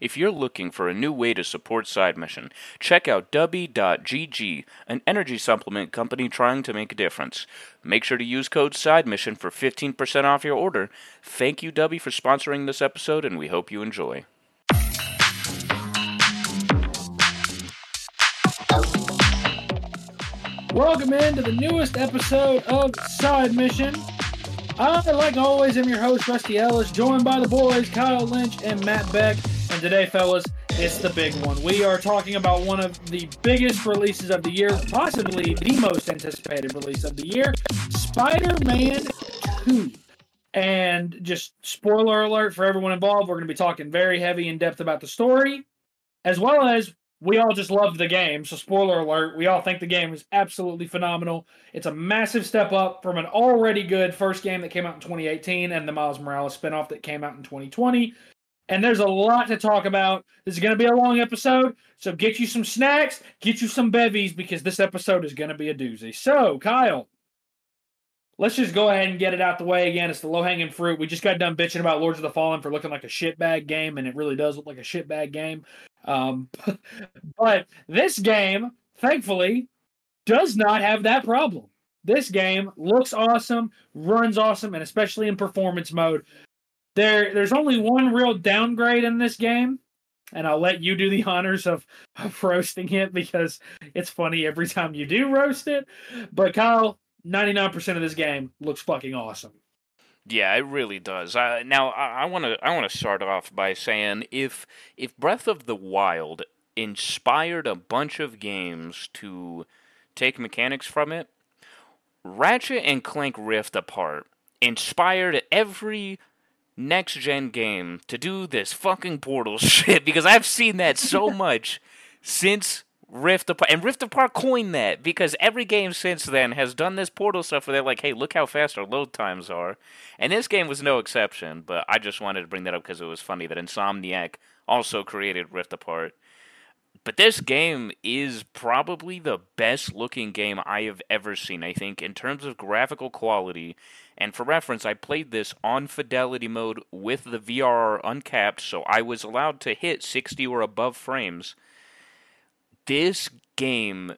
If you're looking for a new way to support Side Mission, check out Dubby.gg, an energy supplement company trying to make a difference. Make sure to use code Side Mission for 15% off your order. Thank you, Dubby, for sponsoring this episode, and we hope you enjoy. Welcome into the newest episode of Side Mission. I, like always, am your host, Rusty Ellis, joined by the boys, Kyle Lynch and Matt Beck. And today, fellas, it's the big one. We are talking about one of the biggest releases of the year, possibly the most anticipated release of the year Spider Man 2. And just spoiler alert for everyone involved, we're going to be talking very heavy in depth about the story, as well as we all just loved the game. So, spoiler alert, we all think the game is absolutely phenomenal. It's a massive step up from an already good first game that came out in 2018 and the Miles Morales spinoff that came out in 2020. And there's a lot to talk about. This is going to be a long episode. So, get you some snacks, get you some bevies, because this episode is going to be a doozy. So, Kyle, let's just go ahead and get it out the way again. It's the low hanging fruit. We just got done bitching about Lords of the Fallen for looking like a shitbag game, and it really does look like a shitbag game. Um, but this game, thankfully, does not have that problem. This game looks awesome, runs awesome, and especially in performance mode. There, there's only one real downgrade in this game, and I'll let you do the honors of, of roasting it because it's funny every time you do roast it. But Kyle, 99% of this game looks fucking awesome. Yeah, it really does. Uh, now, I want to I want to start off by saying if if Breath of the Wild inspired a bunch of games to take mechanics from it, Ratchet and Clank Rift Apart inspired every next gen game to do this fucking portal shit because I've seen that so much since Rift Apart and Rift Apart coined that because every game since then has done this portal stuff where they're like, "Hey, look how fast our load times are," and this game was no exception. But I just wanted to bring that up because it was funny that Insomniac also created Rift Apart. But this game is probably the best looking game I have ever seen. I think in terms of graphical quality, and for reference, I played this on fidelity mode with the VRR uncapped, so I was allowed to hit 60 or above frames this game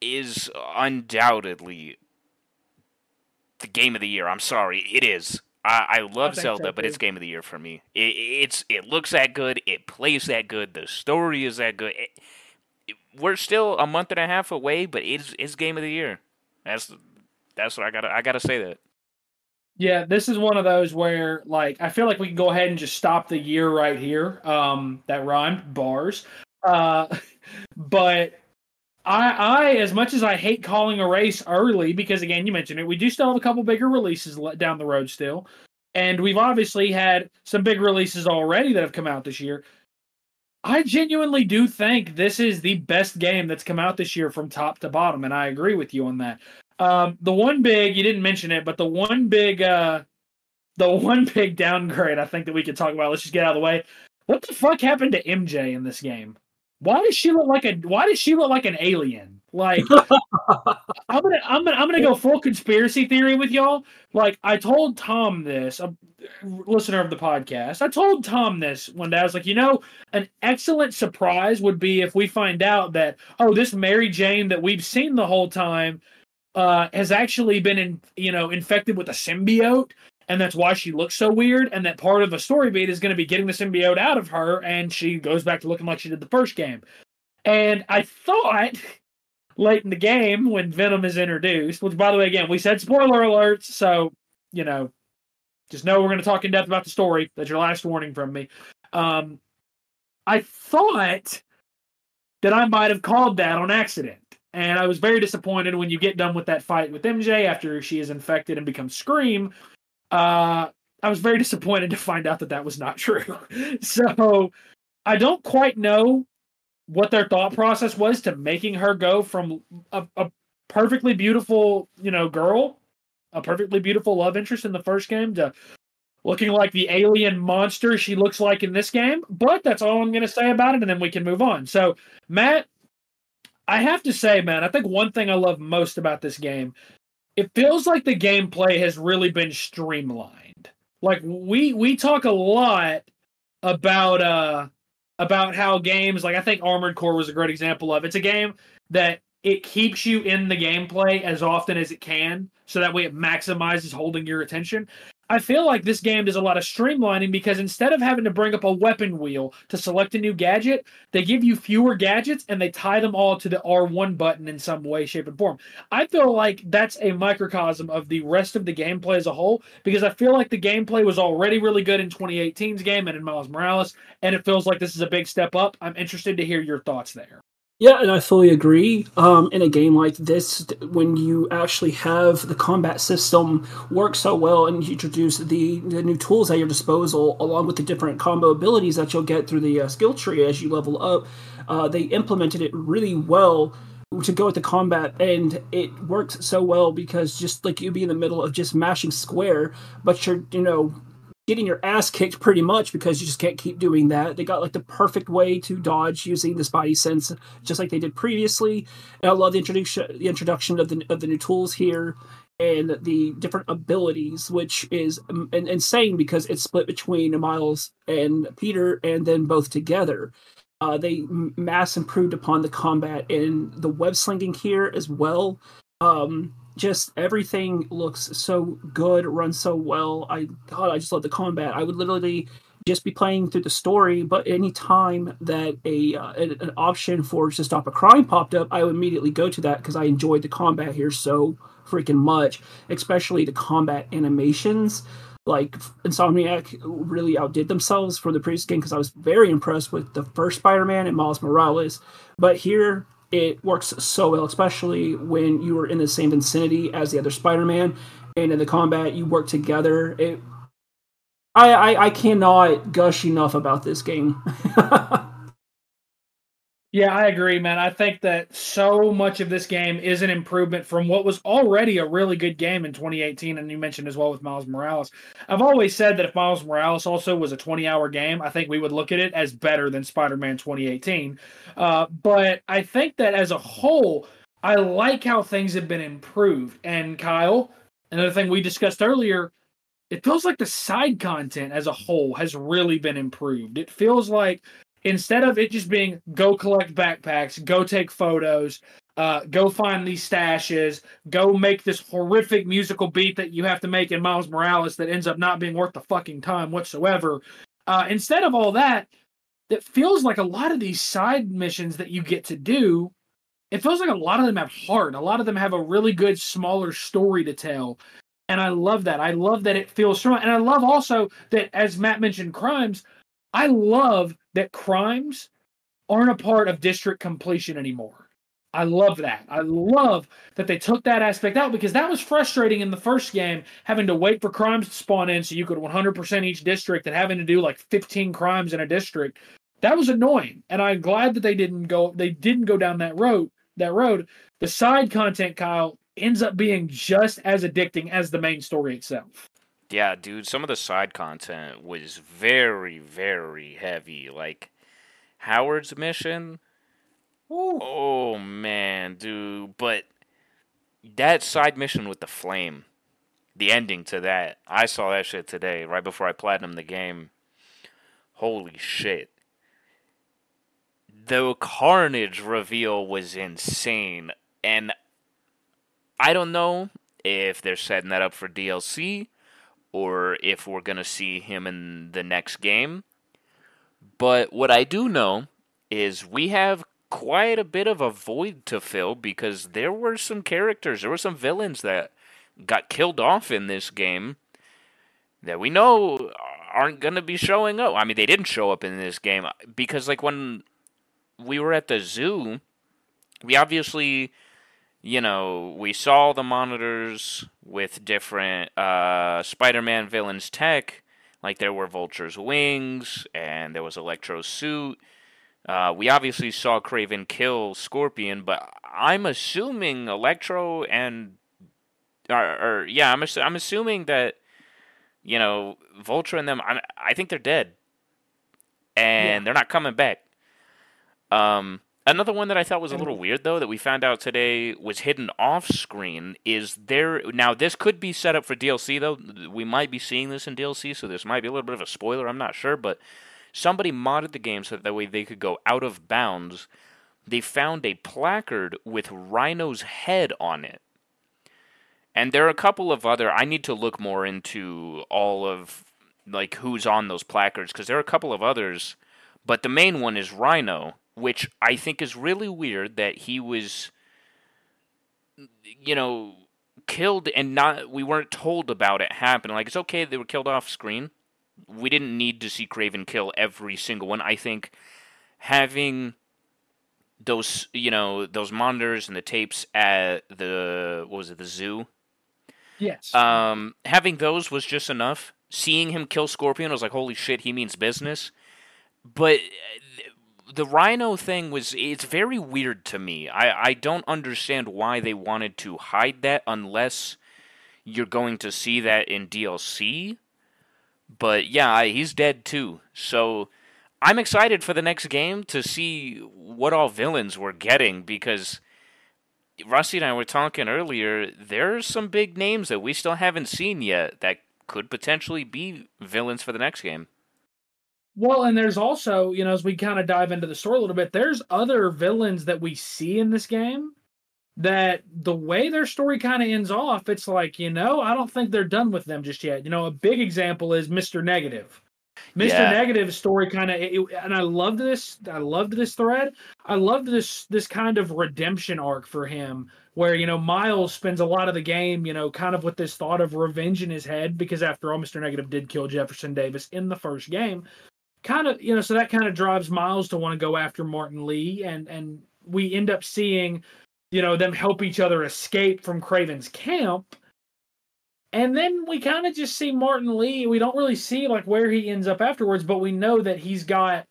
is undoubtedly the game of the year. I'm sorry, it is. I, I love I Zelda, so but it's game of the year for me. It, it's it looks that good, it plays that good, the story is that good. It, it, we're still a month and a half away, but it's it's game of the year. That's that's what I gotta I gotta say that. Yeah, this is one of those where like I feel like we can go ahead and just stop the year right here. Um, that rhymed bars. Uh, but I, I, as much as I hate calling a race early, because again, you mentioned it, we do still have a couple bigger releases down the road still, and we've obviously had some big releases already that have come out this year. I genuinely do think this is the best game that's come out this year from top to bottom, and I agree with you on that. Um, the one big you didn't mention it, but the one big, uh, the one big downgrade I think that we could talk about. Let's just get out of the way. What the fuck happened to MJ in this game? why does she look like a why does she look like an alien like i'm gonna i'm gonna i'm gonna go full conspiracy theory with y'all like i told tom this a listener of the podcast i told tom this one day i was like you know an excellent surprise would be if we find out that oh this mary jane that we've seen the whole time uh, has actually been in, you know infected with a symbiote and that's why she looks so weird. And that part of the story beat is going to be getting the symbiote out of her, and she goes back to looking like she did the first game. And I thought late in the game when Venom is introduced, which by the way, again, we said spoiler alerts, so you know, just know we're going to talk in depth about the story. That's your last warning from me. Um, I thought that I might have called that on accident. And I was very disappointed when you get done with that fight with MJ after she is infected and becomes Scream uh, I was very disappointed to find out that that was not true. so I don't quite know what their thought process was to making her go from a, a perfectly beautiful, you know, girl, a perfectly beautiful love interest in the first game to looking like the alien monster she looks like in this game. But that's all I'm going to say about it, and then we can move on. So, Matt, I have to say, man, I think one thing I love most about this game it feels like the gameplay has really been streamlined. Like we we talk a lot about uh about how games like I think Armored Core was a great example of. It's a game that it keeps you in the gameplay as often as it can, so that way it maximizes holding your attention. I feel like this game does a lot of streamlining because instead of having to bring up a weapon wheel to select a new gadget, they give you fewer gadgets and they tie them all to the R1 button in some way, shape, and form. I feel like that's a microcosm of the rest of the gameplay as a whole because I feel like the gameplay was already really good in 2018's game and in Miles Morales, and it feels like this is a big step up. I'm interested to hear your thoughts there. Yeah, and I fully agree. Um, in a game like this, when you actually have the combat system work so well and you introduce the, the new tools at your disposal, along with the different combo abilities that you'll get through the uh, skill tree as you level up, uh, they implemented it really well to go with the combat and it works so well because just like you'd be in the middle of just mashing square but you're you know getting your ass kicked pretty much because you just can't keep doing that. They got like the perfect way to dodge using the spidey sense, just like they did previously. And I love the introduction, the introduction of the of the new tools here and the different abilities, which is um, insane because it's split between Miles and Peter, and then both together. Uh, they mass improved upon the combat and the web slinging here as well. Um, just everything looks so good, runs so well. I God, I just love the combat. I would literally just be playing through the story, but any time that a uh, an, option for to stop a crime popped up, I would immediately go to that because I enjoyed the combat here so freaking much, especially the combat animations. Like Insomniac really outdid themselves for the previous game because I was very impressed with the first Spider-Man and Miles Morales, but here it works so well, especially when you are in the same vicinity as the other Spider-Man, and in the combat you work together. It, I, I, I cannot gush enough about this game. Yeah, I agree, man. I think that so much of this game is an improvement from what was already a really good game in 2018, and you mentioned as well with Miles Morales. I've always said that if Miles Morales also was a 20 hour game, I think we would look at it as better than Spider Man 2018. Uh, but I think that as a whole, I like how things have been improved. And Kyle, another thing we discussed earlier, it feels like the side content as a whole has really been improved. It feels like instead of it just being go collect backpacks, go take photos, uh, go find these stashes, go make this horrific musical beat that you have to make in Miles Morales that ends up not being worth the fucking time whatsoever. Uh, instead of all that, it feels like a lot of these side missions that you get to do, it feels like a lot of them have heart. A lot of them have a really good, smaller story to tell. And I love that. I love that it feels strong. And I love also that, as Matt mentioned, crimes, I love that crimes aren't a part of district completion anymore. I love that. I love that they took that aspect out because that was frustrating in the first game, having to wait for crimes to spawn in so you could 100% each district and having to do like 15 crimes in a district. That was annoying, and I'm glad that they didn't go. They didn't go down that road. That road. The side content, Kyle, ends up being just as addicting as the main story itself. Yeah, dude, some of the side content was very, very heavy. Like Howard's mission. Ooh. Oh man, dude. But that side mission with the flame, the ending to that, I saw that shit today, right before I platinum the game. Holy shit. The Carnage reveal was insane. And I don't know if they're setting that up for DLC or if we're going to see him in the next game. But what I do know is we have quite a bit of a void to fill because there were some characters, there were some villains that got killed off in this game that we know aren't going to be showing up. I mean, they didn't show up in this game uh, because, like, when we were at the zoo, we obviously you know, we saw the monitors with different uh, Spider-Man villains tech, like there were Vulture's wings and there was Electro's suit. Uh, we obviously saw Kraven kill Scorpion, but I'm assuming Electro and, or, or yeah, I'm I'm assuming that, you know, Vulture and them. I I think they're dead, and yeah. they're not coming back. Um, Another one that I thought was a little weird though that we found out today was hidden off screen is there now this could be set up for DLC though. We might be seeing this in DLC, so this might be a little bit of a spoiler, I'm not sure, but somebody modded the game so that, that way they could go out of bounds. They found a placard with Rhino's head on it. And there are a couple of other. I need to look more into all of like who's on those placards because there are a couple of others, but the main one is Rhino, which I think is really weird that he was, you know, killed and not we weren't told about it happening. Like it's okay they were killed off screen. We didn't need to see Kraven kill every single one. I think having those you know those monitors and the tapes at the what was it the zoo Yes. um, having those was just enough. Seeing him kill Scorpion I was like, holy shit, he means business. But the Rhino thing was, it's very weird to me. I, I don't understand why they wanted to hide that unless you're going to see that in DLC. But yeah, he's dead too. So I'm excited for the next game to see what all villains we're getting because Rusty and I were talking earlier. There's some big names that we still haven't seen yet that could potentially be villains for the next game. Well, and there's also, you know, as we kind of dive into the story a little bit, there's other villains that we see in this game that the way their story kind of ends off, it's like, you know, I don't think they're done with them just yet. You know, a big example is Mr. Negative. Mr. Yeah. Negative's story kind of and I loved this I loved this thread. I loved this this kind of redemption arc for him where you know Miles spends a lot of the game, you know, kind of with this thought of revenge in his head because after all Mr. Negative did kill Jefferson Davis in the first game. Kind of, you know, so that kind of drives Miles to want to go after Martin Lee and and we end up seeing you know them help each other escape from Kraven's camp. And then we kind of just see Martin Lee. We don't really see like where he ends up afterwards, but we know that he's got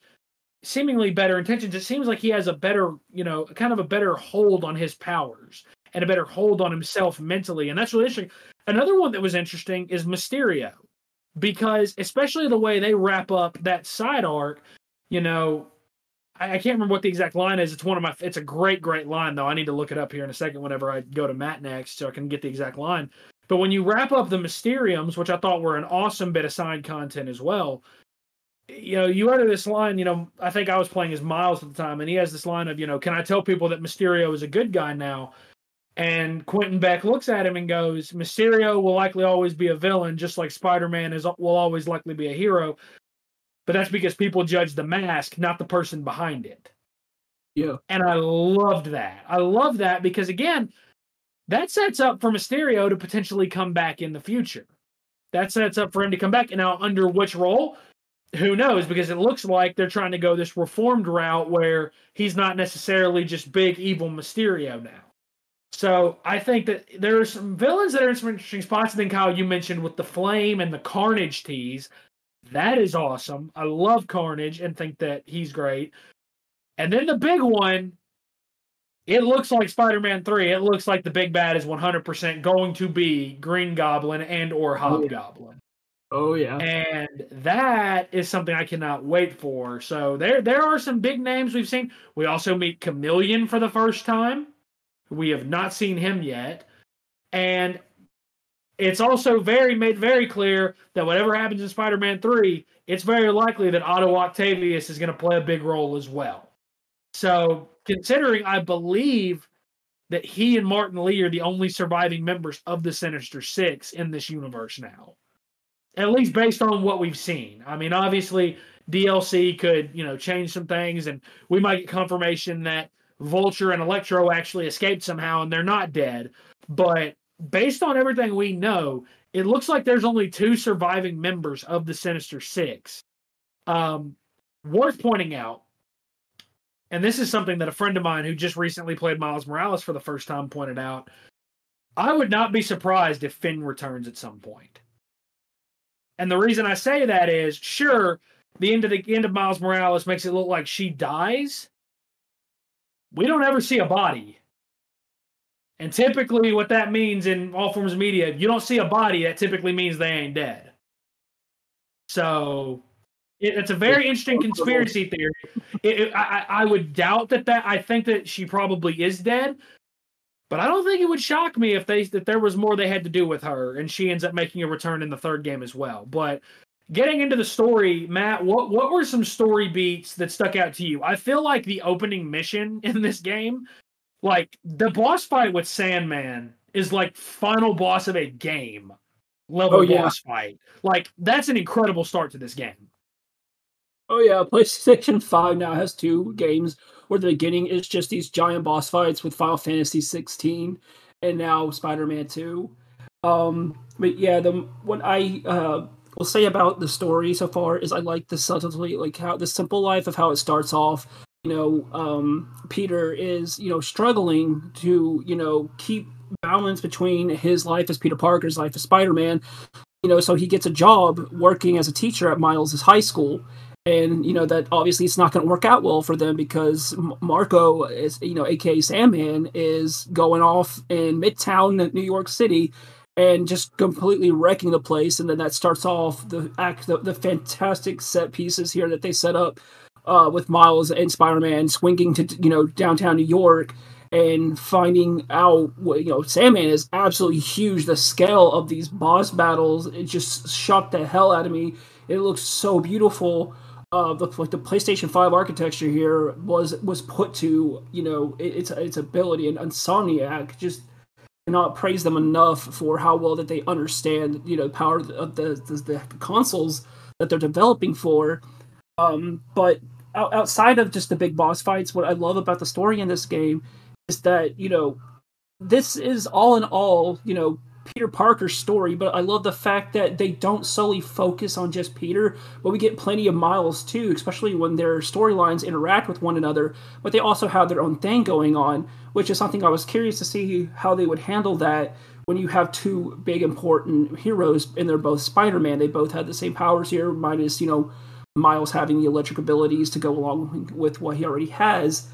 seemingly better intentions. It seems like he has a better, you know, kind of a better hold on his powers and a better hold on himself mentally. And that's really interesting. Another one that was interesting is Mysterio, because especially the way they wrap up that side arc, you know, I, I can't remember what the exact line is. It's one of my, it's a great, great line though. I need to look it up here in a second whenever I go to Matt next so I can get the exact line. But when you wrap up the Mysteriums, which I thought were an awesome bit of side content as well, you know, you utter this line, you know, I think I was playing as Miles at the time, and he has this line of, you know, can I tell people that Mysterio is a good guy now? And Quentin Beck looks at him and goes, Mysterio will likely always be a villain, just like Spider Man is will always likely be a hero. But that's because people judge the mask, not the person behind it. Yeah. And I loved that. I love that because again, that sets up for Mysterio to potentially come back in the future. That sets up for him to come back. And now, under which role? Who knows? Because it looks like they're trying to go this reformed route where he's not necessarily just big evil Mysterio now. So I think that there are some villains that are in some interesting spots. And then Kyle, you mentioned with the Flame and the Carnage tease. That is awesome. I love Carnage and think that he's great. And then the big one, it looks like Spider-Man 3. It looks like the big bad is 100% going to be Green Goblin and or oh, Hobgoblin. Oh yeah. And that is something I cannot wait for. So there there are some big names we've seen. We also meet Chameleon for the first time. We have not seen him yet. And it's also very made very clear that whatever happens in Spider-Man 3, it's very likely that Otto Octavius is going to play a big role as well. So, considering I believe that he and Martin Lee are the only surviving members of the Sinister Six in this universe now, at least based on what we've seen. I mean, obviously, DLC could, you know, change some things, and we might get confirmation that Vulture and Electro actually escaped somehow and they're not dead. But based on everything we know, it looks like there's only two surviving members of the Sinister Six. Um, worth pointing out, and this is something that a friend of mine who just recently played Miles Morales for the first time pointed out. I would not be surprised if Finn returns at some point. And the reason I say that is, sure, the end of the end of Miles Morales makes it look like she dies. We don't ever see a body. And typically, what that means in all forms of media, if you don't see a body, that typically means they ain't dead. So it, it's a very interesting conspiracy theory. It, it, I, I would doubt that that. I think that she probably is dead, but I don't think it would shock me if they that there was more they had to do with her, and she ends up making a return in the third game as well. But getting into the story, Matt, what what were some story beats that stuck out to you? I feel like the opening mission in this game, like the boss fight with Sandman, is like final boss of a game level oh, yeah. boss fight. Like that's an incredible start to this game. Oh yeah, PlayStation Five now has two games where the beginning is just these giant boss fights with Final Fantasy 16 and now Spider-Man 2. Um, but yeah, the what I uh, will say about the story so far is I like the subtlety, like how the simple life of how it starts off. You know, um, Peter is you know struggling to you know keep balance between his life as Peter Parker's life as Spider-Man. You know, so he gets a job working as a teacher at Miles' high school and you know that obviously it's not going to work out well for them because Marko is you know aka Sandman is going off in Midtown New York City and just completely wrecking the place and then that starts off the act the, the fantastic set pieces here that they set up uh, with Miles and Spider-Man swinging to you know downtown New York and finding out you know Sandman is absolutely huge. The scale of these boss battles it just shocked the hell out of me. It looks so beautiful. Uh, the like the PlayStation Five architecture here was was put to you know its its ability and Insomniac just cannot praise them enough for how well that they understand you know power of the the, the consoles that they're developing for. Um, but outside of just the big boss fights, what I love about the story in this game is that you know this is all in all you know Peter Parker's story, but I love the fact that they don't solely focus on just Peter, but we get plenty of Miles too, especially when their storylines interact with one another, but they also have their own thing going on, which is something I was curious to see how they would handle that when you have two big important heroes and they're both Spider-Man. They both had the same powers here, minus, you know, Miles having the electric abilities to go along with what he already has.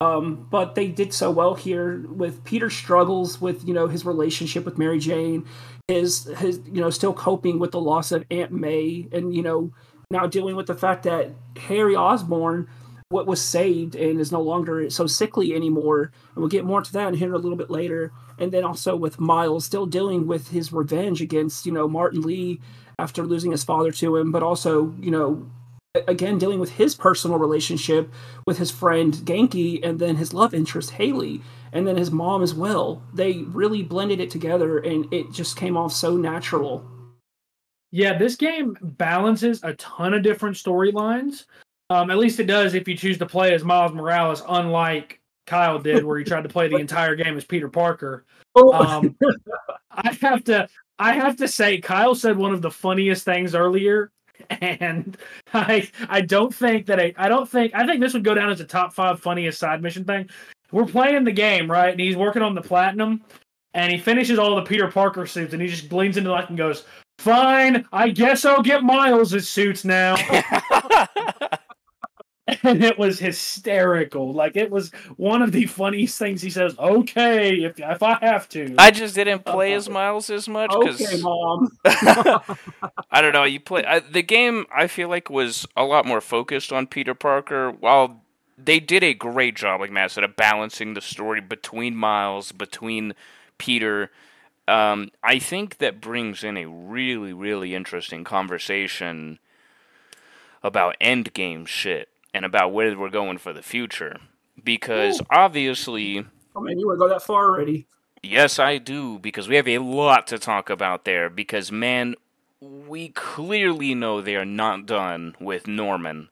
Um, but they did so well here with Peter struggles with you know his relationship with Mary Jane, his his you know still coping with the loss of Aunt May, and you know now dealing with the fact that Harry Osborn what was saved and is no longer so sickly anymore. And we'll get more to that in here a little bit later. And then also with Miles still dealing with his revenge against, you know, Martin Lee after losing his father to him, but also, you know, again dealing with his personal relationship with his friend Ganke and then his love interest Hailey and then his mom as well. They really blended it together and it just came off so natural. Yeah, this game balances a ton of different storylines. Um, at least it does if you choose to play as Miles Morales, unlike Kyle did, where he tried to play the entire game as Peter Parker. Oh. Um, I have to I have to say, Kyle said one of the funniest things earlier and I I don't think that I I don't think I think this would go down as a top five funniest side mission thing. We're playing the game right, and he's working on the platinum, and he finishes all the Peter Parker suits, and he just leans into like and goes, "Fine, I guess I'll get Miles' suits now." and it was hysterical. Like it was one of the funniest things he says. Okay, if if I have to. I just didn't play as Miles as much. Cause, okay, mom. I don't know. You play I, the game. I feel like was a lot more focused on Peter Parker. While they did a great job, like Matt said, of balancing the story between Miles, between Peter. Um, I think that brings in a really, really interesting conversation about endgame shit and about where we're going for the future. Because Ooh. obviously. Oh man, you want to go that far already? Yes, I do, because we have a lot to talk about there. Because, man, we clearly know they are not done with Norman.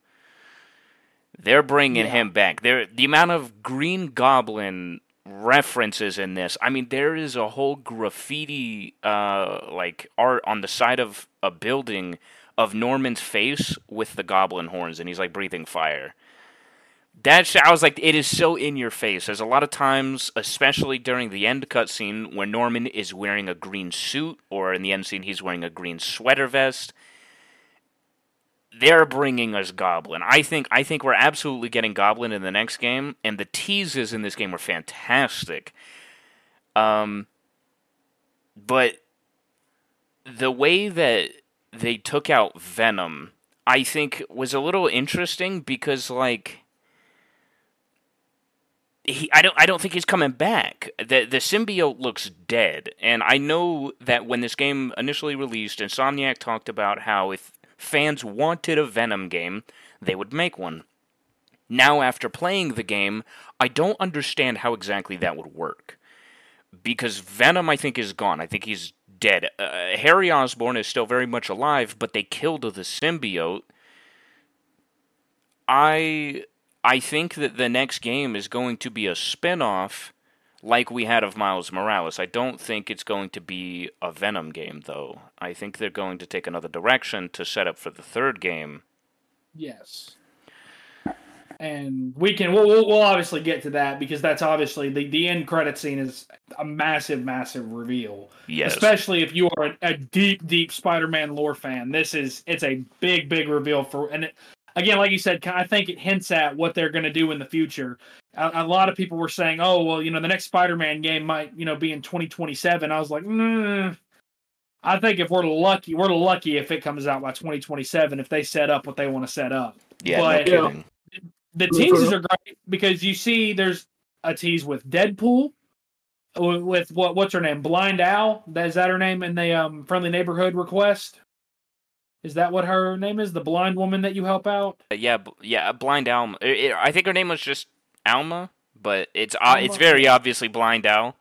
They're bringing yeah. him back. There, the amount of Green Goblin references in this. I mean, there is a whole graffiti, uh, like art on the side of a building of Norman's face with the goblin horns, and he's like breathing fire. That sh- I was like, it is so in your face. There's a lot of times, especially during the end cutscene, where Norman is wearing a green suit, or in the end scene, he's wearing a green sweater vest. They're bringing us Goblin. I think. I think we're absolutely getting Goblin in the next game, and the teases in this game were fantastic. Um, but the way that they took out Venom, I think was a little interesting because like he I don't I don't think he's coming back. The the symbiote looks dead. And I know that when this game initially released, Insomniac talked about how if fans wanted a Venom game, they would make one. Now, after playing the game, I don't understand how exactly that would work. Because Venom, I think, is gone. I think he's dead. Uh, Harry Osborn is still very much alive, but they killed the symbiote. I I think that the next game is going to be a spin-off like we had of Miles Morales. I don't think it's going to be a Venom game though. I think they're going to take another direction to set up for the third game. Yes and we can we'll, we'll obviously get to that because that's obviously the, the end credit scene is a massive massive reveal. Yes. Especially if you are a, a deep deep spider-man lore fan this is it's a big big reveal for and it, again like you said i think it hints at what they're going to do in the future. A, a, lot of people were saying oh well you know the next spider-man game might you know be in 2027 i was like mm, i think if we're lucky we're lucky if it comes out by 2027 if they set up what they want to set up. Yeah but, no kidding the teases are great because you see there's a tease with Deadpool, with what what's her name, Blind Al. Is that her name in the um, Friendly Neighborhood request? Is that what her name is? The blind woman that you help out? Uh, yeah, yeah, Blind Alma. It, it, I think her name was just Alma, but it's uh, it's very obviously Blind Al.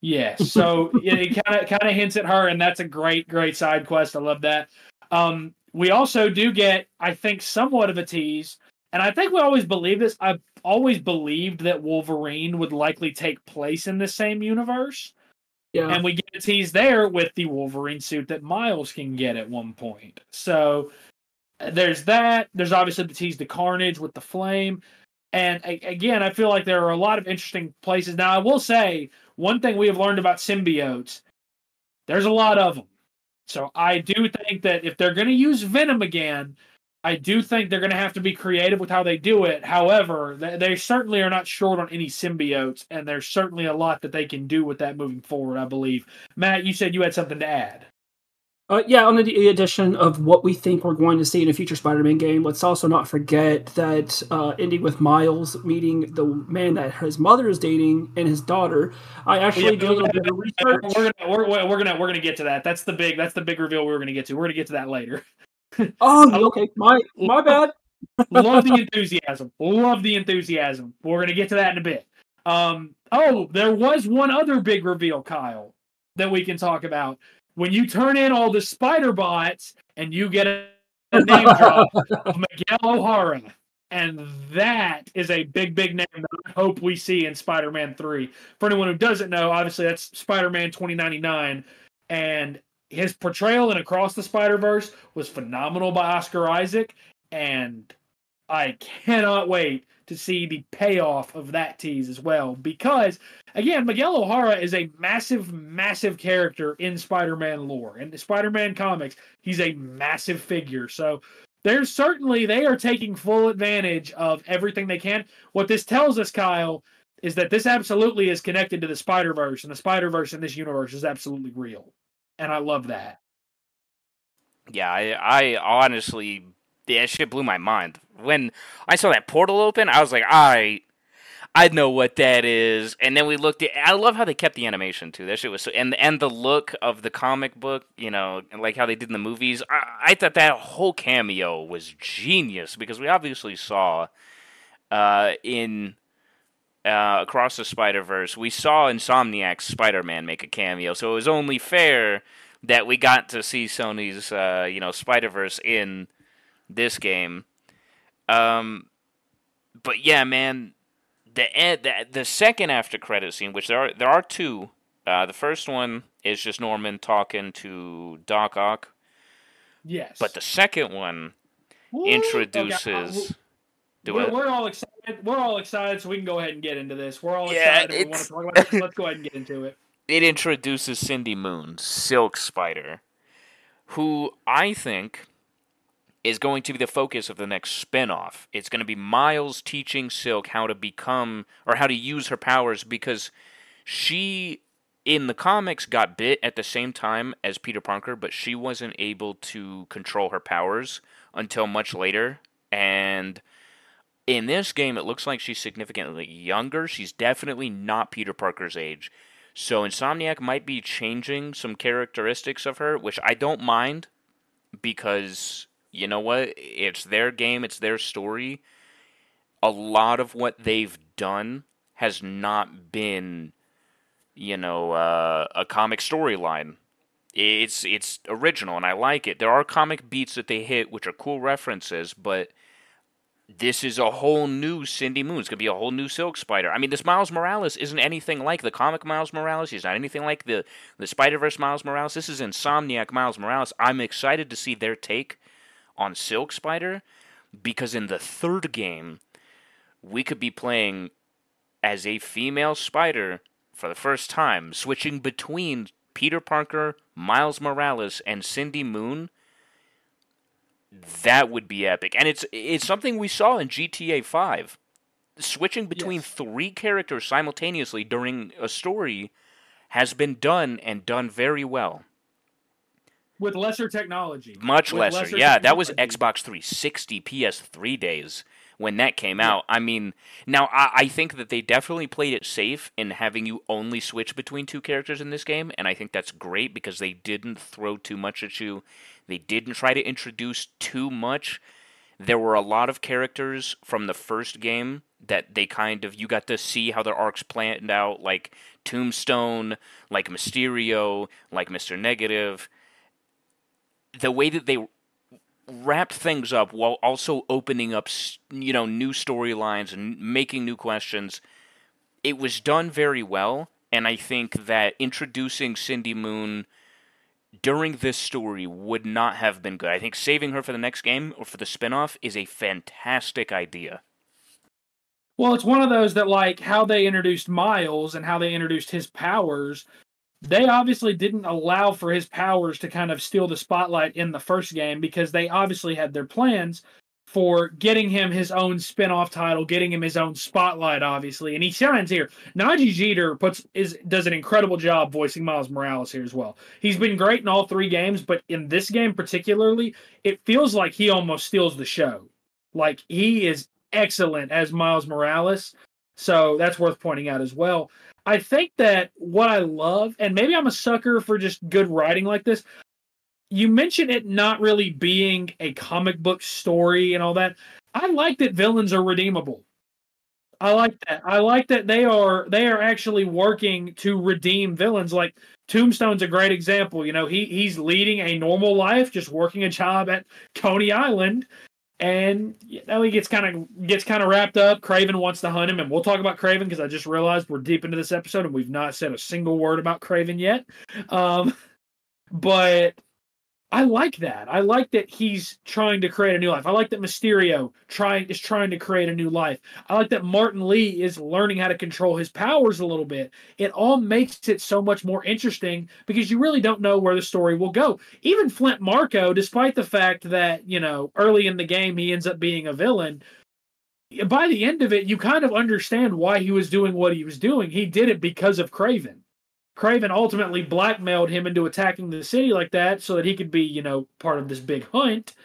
Yeah, so it kind of kind of hints at her, and that's a great great side quest. I love that. Um, we also do get, I think, somewhat of a tease and I think we always believe this. I've always believed that Wolverine would likely take place in the same universe. Yeah. And we get a tease there with the Wolverine suit that Miles can get at one point. So uh, there's that. There's obviously the tease the Carnage with the flame. And again, I feel like there are a lot of interesting places. Now, I will say one thing we have learned about symbiotes there's a lot of them. So I do think that if they're going to use Venom again, I do think they're going to have to be creative with how they do it. However, they, they, certainly are not short on any symbiotes, and there's certainly a lot that they can do with that moving forward, I believe. Matt, you said you had something to add. Uh, yeah, on the addition of what we think we're going to see in a future Spider-Man game, let's also not forget that uh, ending with Miles meeting the man that his mother is dating and his daughter. I actually yeah, did a little bit of research. We're gonna, we're, we're gonna we're gonna get to that. That's the big that's the big reveal we're gonna get to. We're gonna get to that later. oh, okay. My my bad. Love the enthusiasm. Love the enthusiasm. We're gonna get to that in a bit. Um. Oh, there was one other big reveal, Kyle, that we can talk about. When you turn in all the spider bots and you get a, name drop of Miguel O'Hara. And that is a big, big name that I hope we see in Spider Man 3. For anyone who doesn't know, obviously that's Spider Man 2099. And his portrayal in Across the Spider Verse was phenomenal by Oscar Isaac, and I cannot wait to see the payoff of that tease as well. Because again, Miguel O'Hara is a massive, massive character in Spider-Man lore. and the Spider-Man comics, he's a massive figure. So there's certainly they are taking full advantage of everything they can. What this tells us, Kyle, is that this absolutely is connected to the Spider Verse, and the Spider Verse in this universe is absolutely real and I love that. Yeah, I, I honestly, that shit blew my mind when I saw that portal open. I was like, I, I know what that is. And then we looked at. I love how they kept the animation too. That shit was so, and and the look of the comic book. You know, like how they did in the movies. I, I thought that whole cameo was genius because we obviously saw, uh, in uh, across the Spider Verse, we saw Insomniac's Spider Man make a cameo, so it was only fair that we got to see Sony's uh, you know Spider Verse in this game. Um, but yeah, man, the, the the second after credit scene, which there are there are two. Uh, the first one is just Norman talking to Doc Ock. Yes. But the second one introduces. Okay. Do we're, we're, all excited. We're all excited, so we can go ahead and get into this. We're all yeah, excited. We want to talk about it. Let's go ahead and get into it. It introduces Cindy Moon, Silk Spider, who I think is going to be the focus of the next spinoff. It's going to be Miles teaching Silk how to become or how to use her powers because she in the comics got bit at the same time as Peter Parker, but she wasn't able to control her powers until much later and in this game, it looks like she's significantly younger. She's definitely not Peter Parker's age. So Insomniac might be changing some characteristics of her, which I don't mind because you know what? It's their game, it's their story. A lot of what they've done has not been, you know, uh, a comic storyline. It's it's original and I like it. There are comic beats that they hit which are cool references, but this is a whole new Cindy Moon. It's gonna be a whole new Silk Spider. I mean, this Miles Morales isn't anything like the comic Miles Morales. He's not anything like the the Spider Verse Miles Morales. This is Insomniac Miles Morales. I'm excited to see their take on Silk Spider because in the third game, we could be playing as a female Spider for the first time, switching between Peter Parker, Miles Morales, and Cindy Moon Mm-hmm. that would be epic. And it's it's something we saw in GTA 5. Switching between yes. three characters simultaneously during a story has been done and done very well. With lesser technology. Much lesser. lesser. Yeah, that was Xbox 360, PS3 days when that came yeah. out. I mean, now I, I, think that they definitely played it safe in having you only switch between two characters in this game, and I think that's great because they didn't throw too much at you. They didn't try to introduce too much. There were a lot of characters from the first game that they kind of you got to see how their arcs planned out, like Tombstone, like Mysterio, like Mister Negative. The way that they wrapped things up while also opening up, you know, new storylines and making new questions. It was done very well, and I think that introducing Cindy Moon during this story would not have been good. I think saving her for the next game or for the spinoff is a fantastic idea. Well, it's one of those that, like, how they introduced Miles and how they introduced his powers, they obviously didn't allow for his powers to kind of steal the spotlight in the first game because they obviously had their plans for getting him his own spin-off title, getting him his own spotlight, obviously, and he shines here. Nadji Jeter puts is does an incredible job voicing Miles Morales here as well. He's been great in all three games, but in this game particularly, it feels like he almost steals the show. Like he is excellent as Miles Morales, so that's worth pointing out as well. I think that what I love, and maybe I'm a sucker for just good writing like this you mentioned it not really being a comic book story and all that. I like that villains are redeemable. I like that. I like that they are they are actually working to redeem villains. Like Tombstone's a great example. You know, he he's leading a normal life, just working a job at Coney Island, and you know he gets kind of gets kind of wrapped up. Kraven wants to hunt him, and we'll talk about Kraven because I just realized we're deep into this episode and we've not said a single word about Kraven yet. Um, but I like that. I like that he's trying to create a new life. I like that Mysterio trying is trying to create a new life. I like that Martin Lee is learning how to control his powers a little bit. It all makes it so much more interesting because you really don't know where the story will go. Even Flint Marko, despite the fact that, you know, early in the game he ends up being a villain, by the end of it, you kind of understand why he was doing what he was doing. He did it because of Kraven. Kraven ultimately blackmailed him into attacking the city like that so that he could be, you know, part of this big hunt.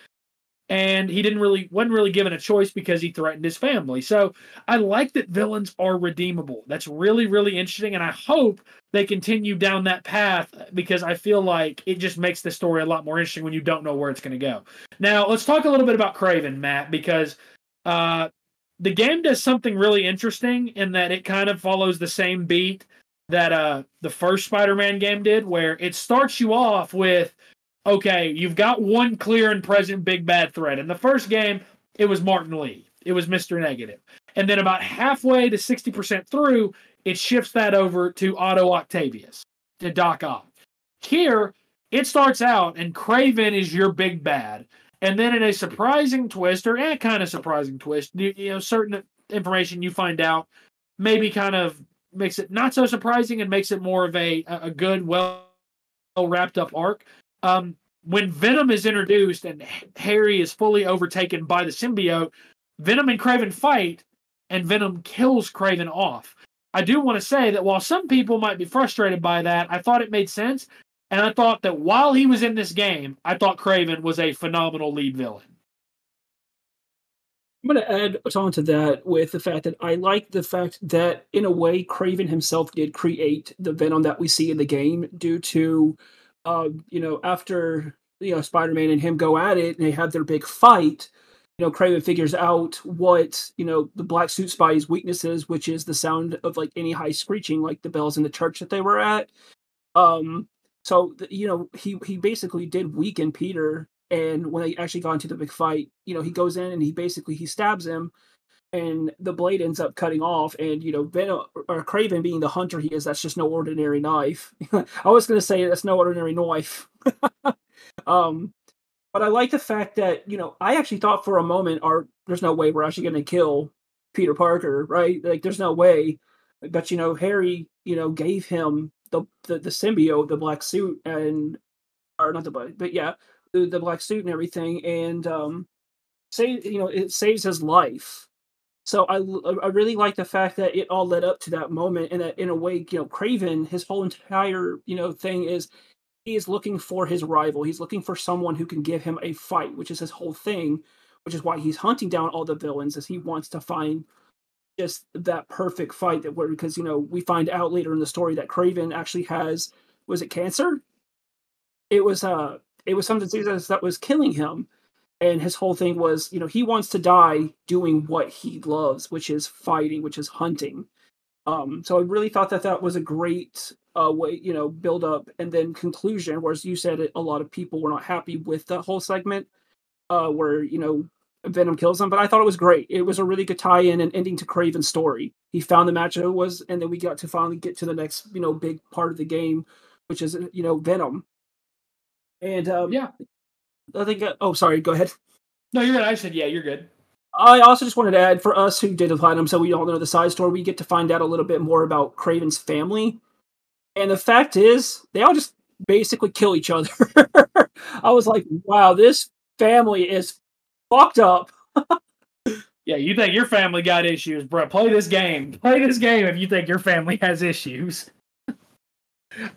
And he didn't really wasn't really given a choice because he threatened his family. So I like that villains are redeemable. That's really, really interesting. And I hope they continue down that path because I feel like it just makes the story a lot more interesting when you don't know where it's going to go. Now let's talk a little bit about Kraven, Matt, because uh, the game does something really interesting in that it kind of follows the same beat that uh the first Spider-Man game did where it starts you off with okay, you've got one clear and present big bad threat. In the first game, it was Martin Lee. It was Mr. Negative. And then about halfway to 60% through, it shifts that over to Otto Octavius, to Doc Ock. Here, it starts out and Kraven is your big bad. And then in a surprising twist, or a kind of surprising twist, you, you know, certain information you find out maybe kind of makes it not so surprising and makes it more of a a good, well wrapped up arc. Um, when Venom is introduced and Harry is fully overtaken by the symbiote, Venom and Kraven fight, and Venom kills Kraven off. I do want to say that while some people might be frustrated by that, I thought it made sense. And I thought that while he was in this game, I thought Kraven was a phenomenal lead villain. I'm going to add on to that with the fact that I like the fact that, in a way, Kraven himself did create the Venom that we see in the game due to, uh, you know, after you know Spider-Man and him go at it, and they have their big fight. You know, Kraven figures out what you know the black suit spy's weaknesses, which is the sound of like any high screeching, like the bells in the church that they were at. Um, so you know he he basically did weaken Peter, and when they actually got into the big fight, you know he goes in and he basically he stabs him, and the blade ends up cutting off. And you know Venom or Kraven, being the hunter he is, that's just no ordinary knife. I was gonna say that's no ordinary knife. um, but I like the fact that you know I actually thought for a moment, "Are there's no way we're actually gonna kill Peter Parker, right? Like there's no way." But you know Harry, you know, gave him the the, the symbiote, the black suit, and or not the black, but yeah, the, black suit and everything, and um, say you know it saves his life. So I I really like the fact that it all led up to that moment, and that in a way, you know, Kraven, his whole entire you know thing is he is looking for his rival. He's looking for someone who can give him a fight, which is his whole thing, which is why he's hunting down all the villains, as he wants to find just that perfect fight that where because you know we find out later in the story that Kraven actually has was it cancer? It was uh it was some disease that was killing him. And his whole thing was, you know, he wants to die doing what he loves, which is fighting, which is hunting. Um, so I really thought that that was a great uh, way, you know, build up and then conclusion. Whereas you said it, a lot of people were not happy with that whole segment, uh, where you know Venom kills him, but I thought it was great. It was a really good tie-in and ending to Kraven's story. He found the match it was, and then we got to finally get to the next, you know, big part of the game, which is you know Venom. And um, Yeah. I think. Uh, oh, sorry. Go ahead. No, you're good. I said, yeah, you're good. I also just wanted to add for us who did the platinum, so we all know the side story. We get to find out a little bit more about Kraven's family, and the fact is, they all just basically kill each other. I was like, wow, this family is fucked up. Yeah, you think your family got issues, bro? Play this game. Play this game if you think your family has issues.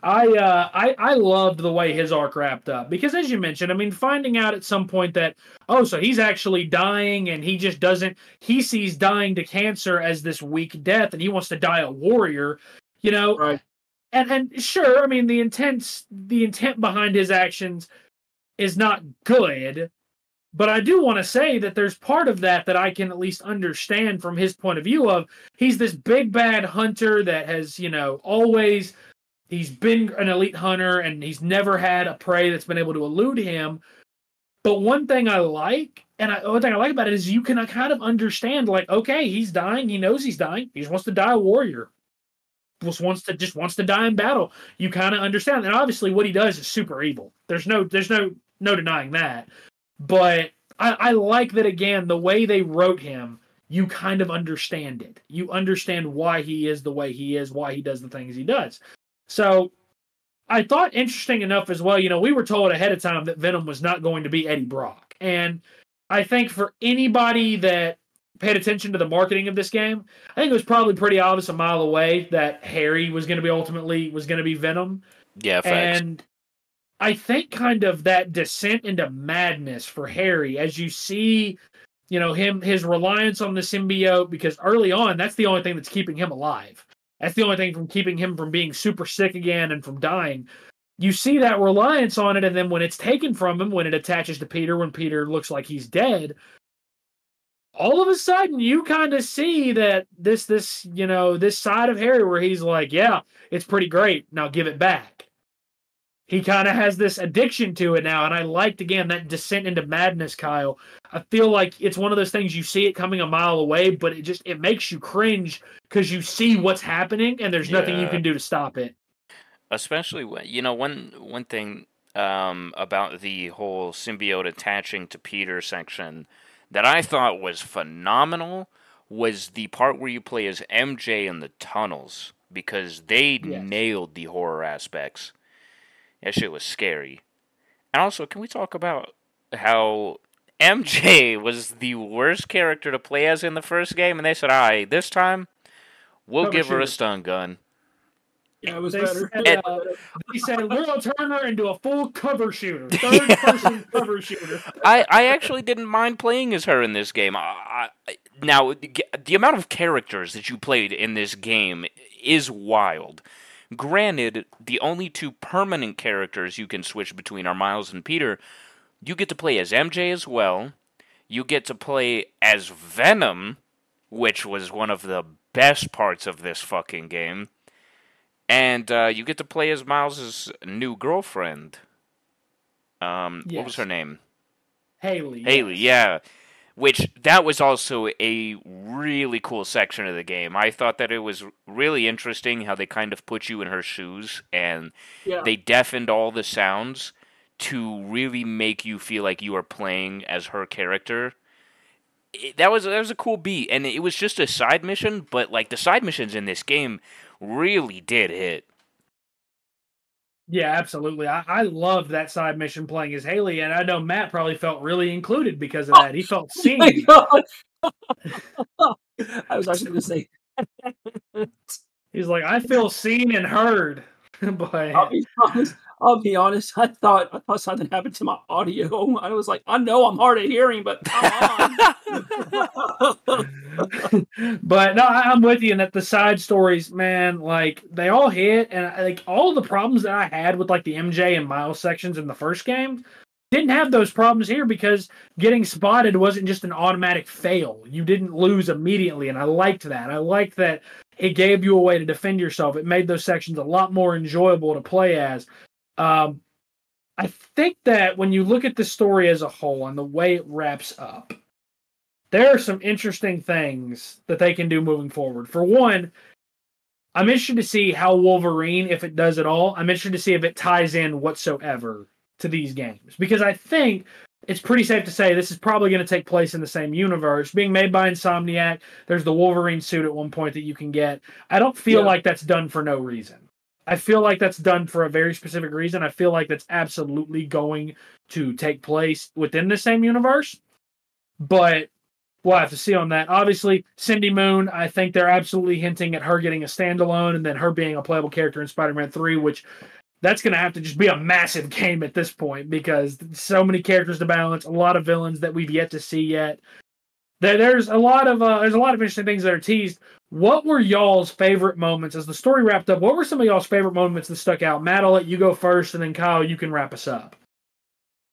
I uh I I loved the way his arc wrapped up because as you mentioned, I mean finding out at some point that oh so he's actually dying and he just doesn't he sees dying to cancer as this weak death and he wants to die a warrior, you know. Right. And and sure, I mean the intent the intent behind his actions is not good, but I do want to say that there's part of that that I can at least understand from his point of view of he's this big bad hunter that has, you know, always he's been an elite hunter and he's never had a prey that's been able to elude him. But one thing I like, and I, one thing I like about it is you can kind of understand, like, okay, he's dying. He knows he's dying. He just wants to die a warrior. Just wants to just wants to die in battle. You kind of understand, and obviously, what he does is super evil. There's no there's no no denying that. But I, I like that again. The way they wrote him, you kind of understand it. You understand why he is the way he is, why he does the things he does. So I thought interesting enough as well, you know, we were told ahead of time that Venom was not going to be Eddie Brock. And I think for anybody that paid attention to the marketing of this game, I think it was probably pretty obvious a mile away that Harry was going to be ultimately was going to be Venom. Yeah, facts. And I think kind of that descent into madness for Harry as you see, you know, him his reliance on the symbiote because early on that's the only thing that's keeping him alive. That's the only thing from keeping him from being super sick again and from dying. You see that reliance on it, and then when it's taken from him, when it attaches to Peter, when Peter looks like he's dead, all of a sudden you kind of see that this this you know this side of Harry where he's like, yeah, it's pretty great. Now give it back. He kind of has this addiction to it now, and I liked again that descent into madness, Kyle. I feel like it's one of those things you see it coming a mile away, but it just it makes you cringe because you see what's happening and there's nothing you can do to stop it. especially when you know one one thing um, about the whole symbiote attaching to Peter section that I thought was phenomenal was the part where you play as MJ in the tunnels because they Yes. nailed the horror aspects. That shit was scary. And also, can we talk about how MJ was the worst character to play as in the first game, and they said, "All right, this time we'll Cover give her a stun gun." Yeah, it was They better. said, uh, he said we'll turn her into a full cover shooter, third person cover shooter. I, I actually didn't mind playing as her in this game. I, I, now, the the amount of characters that you played in this game is wild. Granted, the only two permanent characters you can switch between are Miles and Peter. You get to play as MJ as well. You get to play as Venom, which was one of the best parts of this fucking game. And uh, you get to play as Miles's new girlfriend. Um, yes. what was her name? Hailey. Hailey, yes. yeah. Which that was also a really cool section of the game. I thought that it was really interesting how they kind of put you in her shoes and yeah. they deafened all the sounds to really make you feel like you are playing as her character. It, that was that was a cool beat, and it was just a side mission, but like the side missions in this game really did hit. Yeah, absolutely. I, I loved that side mission playing as Hailey, and I know Matt probably felt really included because of that. He felt oh seen. I was actually going to say. He's like, I feel seen and heard. but I'll be honest. I thought I thought something happened to my audio. I was like, I know I'm hard of hearing, but come on. but no, I'm with you And that the side stories, man, like they all hit, and like all the problems that I had with like the MJ and Miles sections in the first game, didn't have those problems here because getting spotted wasn't just an automatic fail. You didn't lose immediately, and I liked that. I liked that it gave you a way to defend yourself. It made those sections a lot more enjoyable to play as. Um, I think that when you look at the story as a whole and the way it wraps up, there are some interesting things that they can do moving forward. For one, I'm interested to see how Wolverine, if it does at all, I'm interested to see if it ties in whatsoever to these games. Because I think it's pretty safe to say this is probably going to take place in the same universe. Being made by Insomniac, there's the Wolverine suit at one point that you can get. I don't feel yeah. like that's done for no reason. I feel like that's done for a very specific reason. I feel like that's absolutely going to take place within the same universe. But we'll have to see on that. Obviously, Cindy Moon, I think they're absolutely hinting at her getting a standalone and then her being a playable character in Spider Man 3, which that's going to have to just be a massive game at this point because so many characters to balance, a lot of villains that we've yet to see yet. There, there's a lot of uh, there's a lot of interesting things that are teased. What were y'all's favorite moments as the story wrapped up? What were some of y'all's favorite moments that stuck out? Matt, I'll let you go first, and then Kyle, you can wrap us up.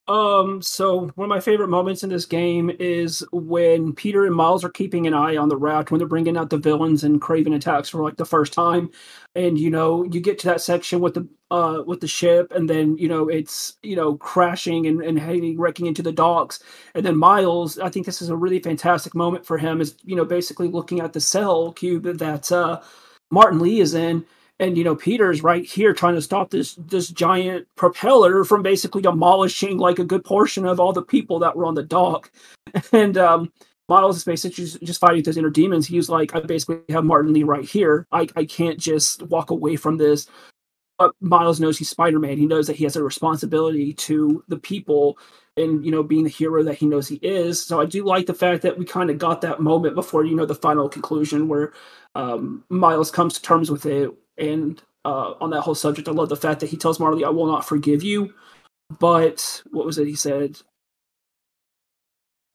Um, so one of my favorite moments in this game is when Peter and Miles are keeping an eye on the raft when they're bringing out the villains and Kraven attacks for like the first time, and you know you get to that section with the uh with the ship, and then you know it's you know crashing and and heading wrecking into the docks, and then Miles, I think this is a really fantastic moment for him, is you know basically looking at the cell cube that uh Martin Li is in and you know Peter's right here trying to stop this this giant propeller from basically demolishing like a good portion of all the people that were on the dock and um Miles is basically just, just fighting those inner demons. He's like, I basically have Martin Li right here. I, I can't just walk away from this. But Miles knows he's Spider Man. He knows that he has a responsibility to the people and, you know, being the hero that he knows he is. So I do like the fact that we kind of got that moment before, you know, the final conclusion where um, Miles comes to terms with it and uh, on that whole subject, I love the fact that he tells Marley, "I will not forgive you." But what was it he said?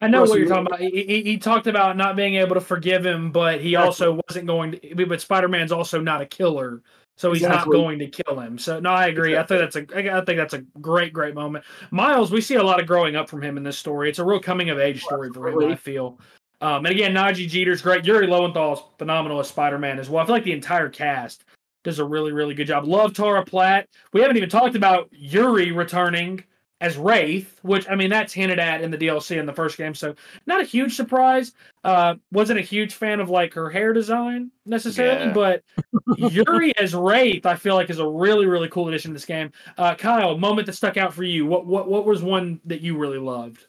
I know what you're talking about. He, he, he, talked about not being able to forgive him, but he also wasn't going to. But Spider Man's also not a killer, so he's exactly. not going to kill him. So no, I agree. Exactly. I think that's a. I think that's a great, great moment. Miles, we see a lot of growing up from him in this story. It's a real coming of age story for him. I feel. Um, and again, Nadji Jeter's great. Yuri Lowenthal's phenomenal as Spider Man as well. I feel like the entire cast does a really, really good job. Love Tara Platt. We haven't even talked about Yuri returning as Wraith, which I mean that's hinted at in the DLC in the first game, so not a huge surprise. Uh, wasn't a huge fan of like her hair design necessarily, yeah. but Yuri as Wraith, I feel like is a really, really cool addition to this game. Uh, Kyle, a moment that stuck out for you. What what what was one that you really loved?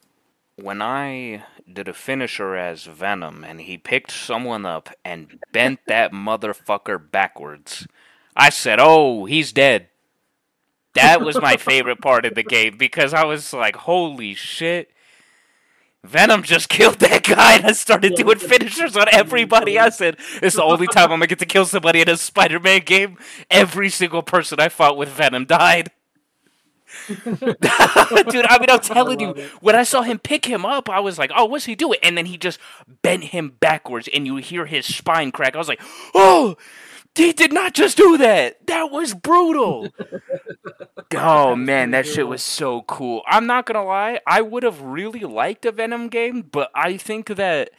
When I did a finisher as Venom and he picked someone up and bent that motherfucker backwards. I said, "Oh, he's dead." That was my favorite part of the game because I was like, "Holy shit!" Venom just killed that guy and I started doing finishers on everybody. I said, "It's the only time I'm gonna get to kill somebody in a Spider-Man game." Every single person I fought with Venom died. Dude, I mean, I'm telling you, it. when I saw him pick him up, I was like, "Oh, what's he doing?" And then he just bent him backwards, and you hear his spine crack. I was like, "Oh, He did not just do that. That was brutal. oh man, that shit was so cool. I'm not gonna lie, I would have really liked a Venom game, but I think that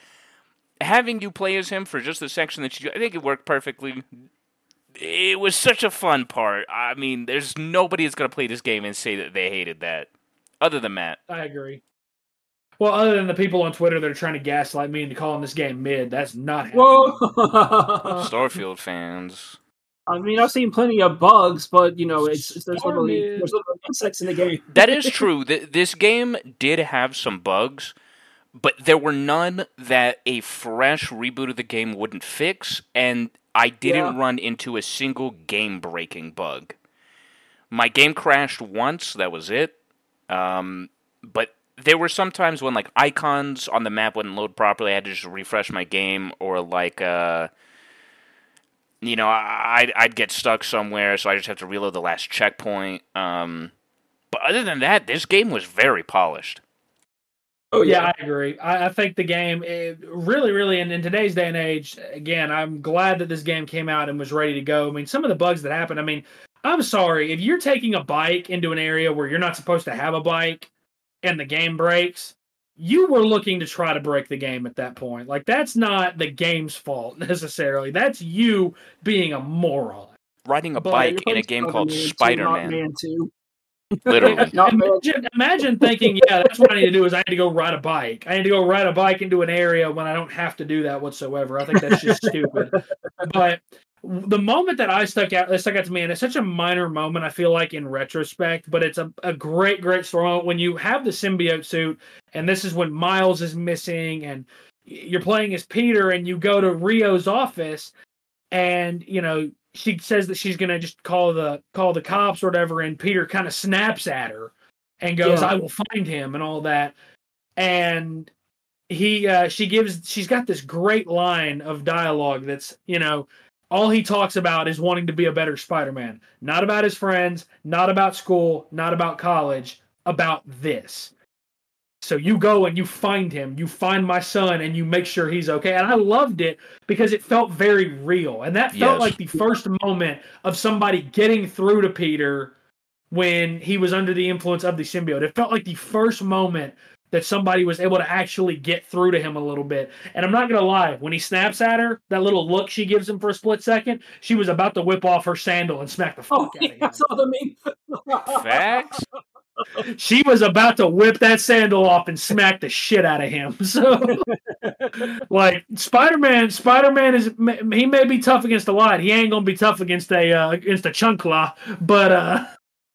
having you play as him for just the section that you, I think it worked perfectly. It was such a fun part. I mean, there's nobody that's gonna play this game and say that they hated that, other than Matt. I agree. Well, other than the people on Twitter that are trying to gaslight me into calling this game mid, that's not happening. Whoa! Starfield fans. I mean, I've seen plenty of bugs, but you know, it's, it's there's Star literally there's literally insects in the game. That is true. Th- this game did have some bugs, but there were none that a fresh reboot of the game wouldn't fix, and I didn't Yeah. run into a single game breaking bug. My game crashed once, that was it. Um, but there were some times when like icons on the map wouldn't load properly. I had to just refresh my game, or like uh, you know, I- I'd I'd get stuck somewhere, so I just have to reload the last checkpoint. Um, but other than that, this game was very polished. Oh Yeah, I agree. I, I think the game it really, really, in, in today's day and age, again, I'm glad that this game came out and was ready to go. I mean, some of the bugs that happened. I mean, I'm sorry if you're taking a bike into an area where you're not supposed to have a bike, and the game breaks. You were looking to try to break the game at that point. Like that's not the game's fault necessarily. That's you being a moron. Riding a But bike in a game called Spider-Man, Spider Man, Man 2. literally. Imagine, imagine thinking, yeah, that's what I need to do is I need to go ride a bike. I need to go ride a bike into an area when I don't have to do that whatsoever. I think that's just stupid. But the moment that I stuck out, that stuck out to me, and it's such a minor moment, I feel like in retrospect, but it's a, a great, great story moment when you have the symbiote suit, and this is when Miles is missing, and you're playing as Peter, and you go to Rio's office, and you know she says that she's gonna just call the call the cops or whatever, and Peter kind of snaps at her and goes, Yeah. "I will find him," and all that, and he uh, she gives she's got this great line of dialogue that's you know all he talks about is wanting to be a better Spider-Man, not about his friends, not about school, not about college, about this. So you go and you find him, you find my son, and you make sure he's okay. And I loved it because it felt very real. And that felt Yes. like the first moment of somebody getting through to Peter when he was under the influence of the symbiote. It felt like the first moment that somebody was able to actually get through to him a little bit. And I'm not gonna lie, when he snaps at her, that little look she gives him for a split second, she was about to whip off her sandal and smack the fuck Oh, out yeah, I of saw the meme. Facts. She was about to whip that sandal off and smack the shit out of him. So, like Spider-Man, Spider-Man is he may be tough against a lot. He ain't gonna be tough against a uh, against a chancla, but uh.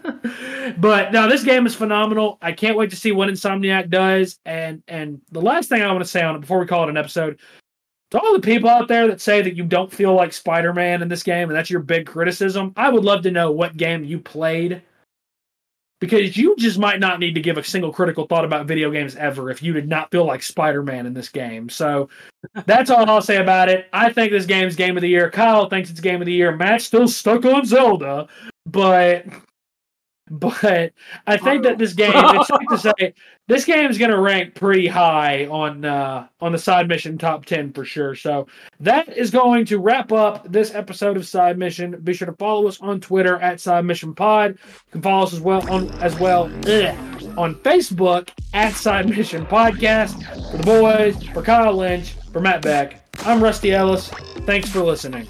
But no, this game is phenomenal. I can't wait to see what Insomniac does. And and the last thing I want to say on it before we call it an episode, to all the people out there that say that you don't feel like Spider-Man in this game, and that's your big criticism, I would love to know what game you played. Because you just might not need to give a single critical thought about video games ever if you did not feel like Spider-Man in this game. So that's all I'll say about it. I think this game's game of the year. Kyle thinks it's game of the year. Matt's still stuck on Zelda, but but I think that this game, it's safe to say, this game is going to rank pretty high on uh, on the side mission top ten for sure. So that is going to wrap up this episode of Side Mission. Be sure to follow us on Twitter at Side Mission Pod. You can follow us as well on as well ugh, on Facebook at Side Mission Podcast. For the boys, for Kyle Lynch, for Matt Beck, I'm Rusty Ellis. Thanks for listening.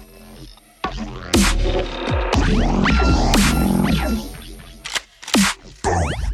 Go.